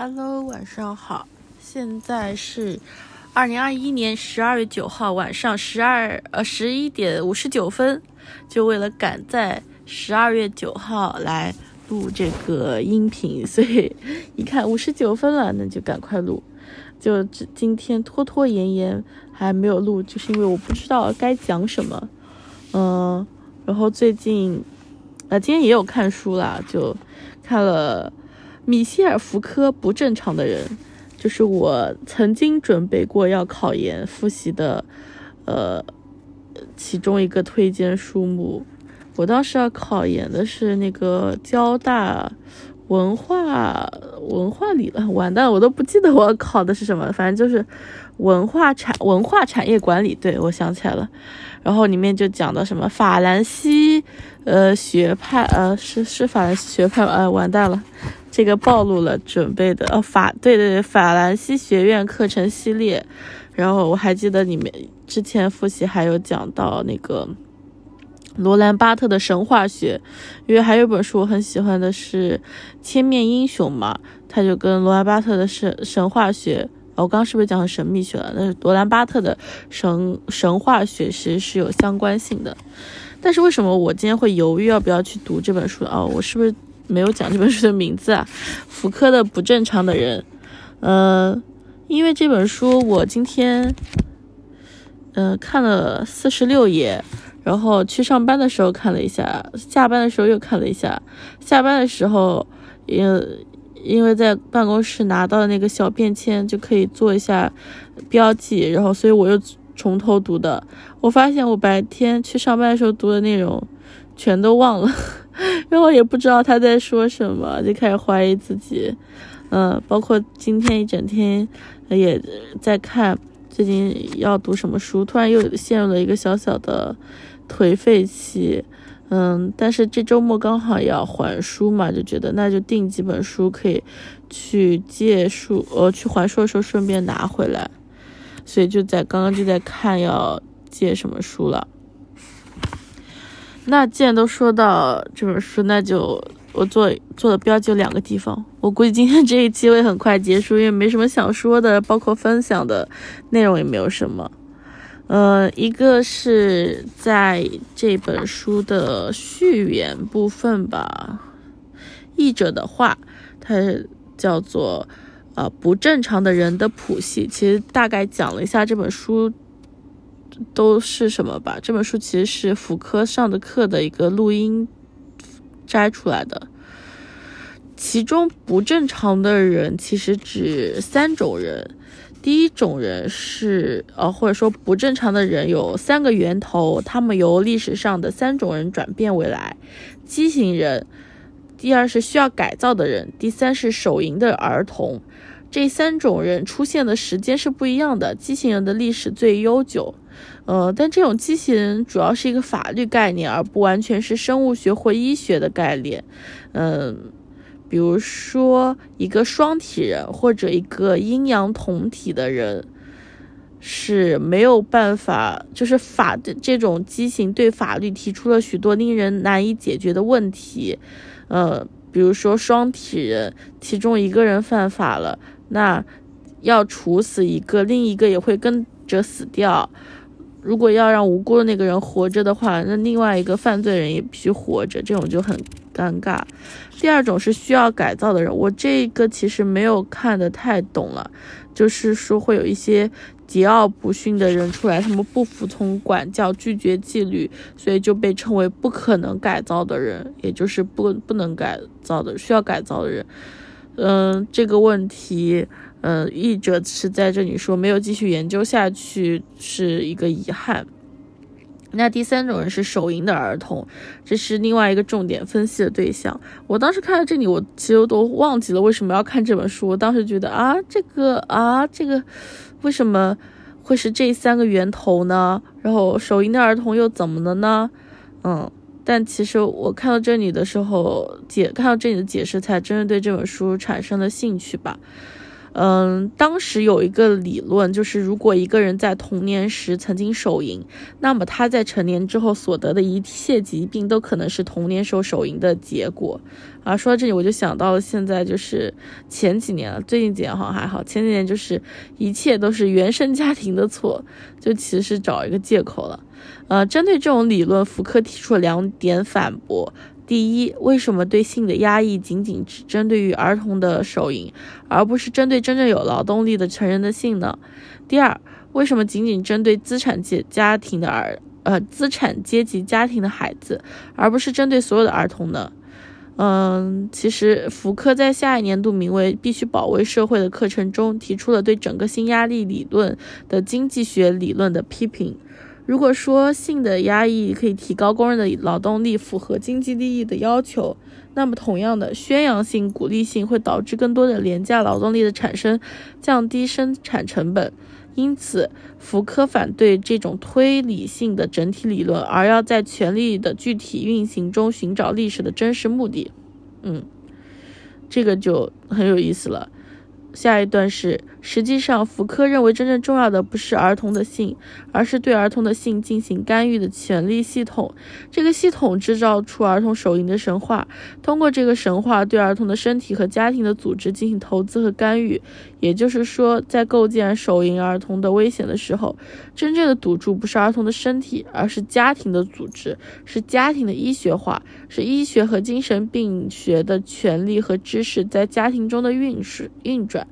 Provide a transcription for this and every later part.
Hello，晚上好，现在是二零二一年十二月九号晚上十二呃十一点五十九分，就为了赶在十二月九号来录这个音频，所以一看五十九分了，那就赶快录。就今今天拖拖延延还没有录，就是因为我不知道该讲什么。嗯，然后最近啊，今天也有看书啦，就看了。米歇尔·福柯不正常的人，就是我曾经准备过要考研复习的，呃，其中一个推荐书目。我当时要考研的是那个交大文化文化理了，完蛋，我都不记得我考的是什么，反正就是文化产文化产业管理。对，我想起来了。然后里面就讲到什么法兰西，呃，学派，呃，是是法兰西学派，呃，完蛋了。这个暴露了准备的呃法对对对法兰西学院课程系列，然后我还记得里面之前复习还有讲到那个罗兰巴特的神话学，因为还有一本书我很喜欢的是千面英雄嘛，他就跟罗兰巴特的神神话学，我刚刚是不是讲神秘学了？那是罗兰巴特的神神话学其实是有相关性的，但是为什么我今天会犹豫要不要去读这本书哦，我是不是？没有讲这本书的名字啊，福柯的不正常的人，嗯，因为这本书我今天，嗯，看了四十六页，然后去上班的时候看了一下，下班的时候又看了一下，下班的时候，因因为在办公室拿到那个小便签就可以做一下标记，然后所以我又从头读的，我发现我白天去上班的时候读的内容全都忘了。然后也不知道他在说什么，就开始怀疑自己。嗯，包括今天一整天也在看最近要读什么书，突然又陷入了一个小小的颓废期。嗯，但是这周末刚好要还书嘛，就觉得那就订几本书可以去借书，呃，去还书的时候顺便拿回来。所以就在刚刚就在看要借什么书了。那既然都说到这本书，那就我做做的标记有两个地方。我估计今天这一期会很快结束，因为没什么想说的，包括分享的内容也没有什么。呃，一个是在这本书的序言部分吧，译者的话，它叫做呃不正常的人的谱系，其实大概讲了一下这本书。都是什么吧？这本书其实是福柯上的课的一个录音摘出来的。其中不正常的人其实指三种人。第一种人是呃，或者说不正常的人有三个源头，他们由历史上的三种人转变为来：畸形人，第二是需要改造的人，第三是手淫的儿童。这三种人出现的时间是不一样的。畸形人的历史最悠久。呃，但这种畸形主要是一个法律概念，而不完全是生物学或医学的概念。嗯，比如说一个双体人或者一个阴阳同体的人是没有办法，就是法的这种畸形对法律提出了许多令人难以解决的问题。呃，比如说双体人，其中一个人犯法了，那要处死一个，另一个也会跟着死掉。如果要让无辜的那个人活着的话，那另外一个犯罪人也必须活着，这种就很尴尬。第二种是需要改造的人，我这个其实没有看得太懂了，就是说会有一些桀骜不驯的人出来，他们不服从管教，拒绝纪律，所以就被称为不可能改造的人，也就是不不能改造的需要改造的人。嗯，这个问题。嗯，译者是在这里说没有继续研究下去是一个遗憾。那第三种人是手淫的儿童，这是另外一个重点分析的对象。我当时看到这里，我其实都忘记了为什么要看这本书。我当时觉得啊，这个啊，这个为什么会是这三个源头呢？然后手淫的儿童又怎么了呢？嗯，但其实我看到这里的时候解看到这里的解释，才真的对这本书产生了兴趣吧。嗯，当时有一个理论，就是如果一个人在童年时曾经手淫，那么他在成年之后所得的一切疾病都可能是童年时候手淫的结果。啊，说到这里我就想到了现在就是前几年了，最近几年好像还好，前几年就是一切都是原生家庭的错，就其实是找一个借口了。呃，针对这种理论，福柯提出了两点反驳。第一，为什么对性的压抑仅仅只针对于儿童的手淫，而不是针对真正有劳动力的成人的性呢？第二，为什么仅仅针对资产阶家庭的儿呃资产阶级家庭的孩子，而不是针对所有的儿童呢？嗯，其实福柯在下一年度名为《必须保卫社会》的课程中，提出了对整个性压力理论的经济学理论的批评。如果说性的压抑可以提高工人的劳动力，符合经济利益的要求，那么同样的宣扬性、鼓励性会导致更多的廉价劳动力的产生，降低生产成本。因此，福柯反对这种推理性的整体理论，而要在权力的具体运行中寻找历史的真实目的。嗯，这个就很有意思了。下一段是，实际上，福柯认为真正重要的不是儿童的性，而是对儿童的性进行干预的权力系统。这个系统制造出儿童手淫的神话，通过这个神话对儿童的身体和家庭的组织进行投资和干预。也就是说，在构建手淫儿童的危险的时候，真正的赌注不是儿童的身体，而是家庭的组织，是家庭的医学化，是医学和精神病学的权利和知识在家庭中的运势运转。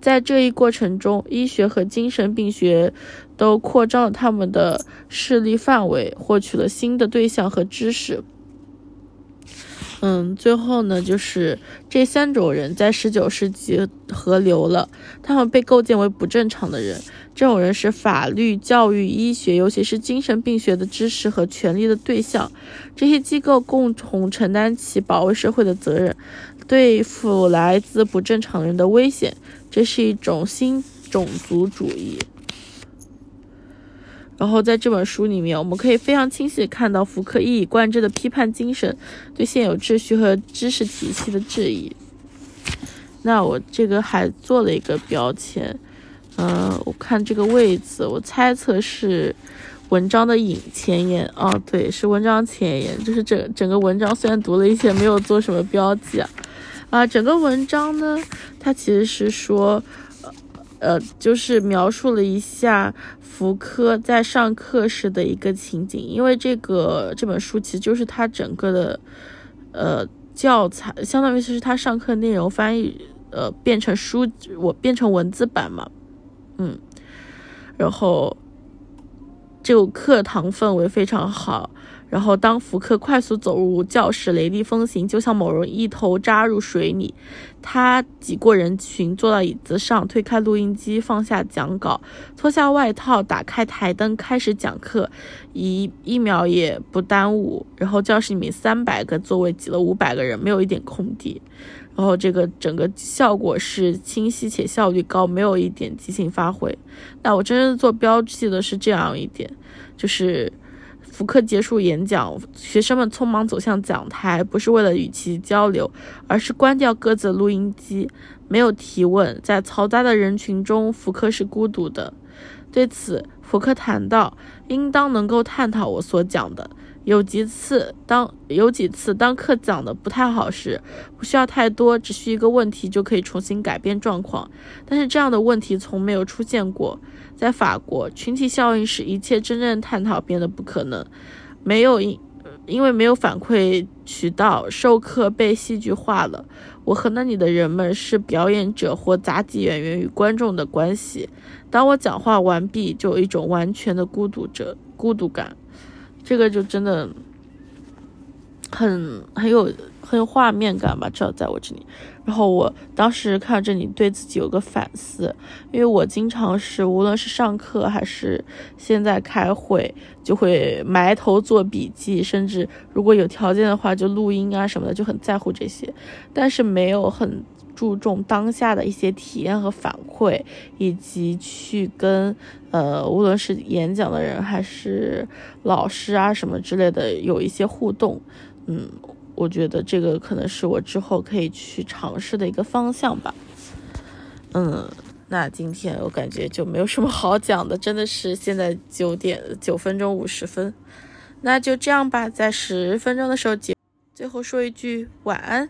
在这一过程中，医学和精神病学都扩张了他们的势力范围，获取了新的对象和知识。嗯，最后呢，就是这三种人在十九世纪合流了，他们被构建为不正常的人。这种人是法律、教育、医学，尤其是精神病学的知识和权利的对象。这些机构共同承担起保卫社会的责任，对付来自不正常人的危险。这是一种新种族主义。然后在这本书里面，我们可以非常清晰地看到福柯一以贯之的批判精神，对现有秩序和知识体系的质疑。那我这个还做了一个标签，嗯，我看这个位置，我猜测是文章的引前言啊，对，是文章前言，就是整整个文章虽然读了一些，没有做什么标记啊，啊，整个文章呢，它其实是说。呃呃，就是描述了一下福柯在上课时的一个情景，因为这个这本书其实就是他整个的呃教材，相当于是他上课内容翻译呃变成书，我变成文字版嘛，嗯，然后这个课堂氛围非常好。然后，当福克快速走入教室，雷厉风行，就像某人一头扎入水里。他挤过人群，坐到椅子上，推开录音机，放下讲稿，脱下外套，打开台灯，开始讲课，一一秒也不耽误。然后，教室里面三百个座位挤了五百个人，没有一点空地。然后，这个整个效果是清晰且效率高，没有一点即兴发挥。那我真正做标记的是这样一点，就是。福克结束演讲，学生们匆忙走向讲台，不是为了与其交流，而是关掉各自的录音机，没有提问。在嘈杂的人群中，福克是孤独的。对此，福克谈到，应当能够探讨我所讲的。有几次，当有几次当课讲的不太好时，不需要太多，只需一个问题就可以重新改变状况。但是这样的问题从没有出现过。在法国，群体效应使一切真正探讨变得不可能。没有因，因为没有反馈渠道，授课被戏剧化了。我和那里的人们是表演者或杂技演员与观众的关系。当我讲话完毕，就有一种完全的孤独者孤独感。这个就真的很很有很有画面感吧，至少在我这里。然后我当时看到这里，对自己有个反思，因为我经常是无论是上课还是现在开会，就会埋头做笔记，甚至如果有条件的话就录音啊什么的，就很在乎这些，但是没有很。注重当下的一些体验和反馈，以及去跟呃，无论是演讲的人还是老师啊什么之类的有一些互动。嗯，我觉得这个可能是我之后可以去尝试的一个方向吧。嗯，那今天我感觉就没有什么好讲的，真的是现在九点九分钟五十分，那就这样吧，在十分钟的时候结，最后说一句晚安。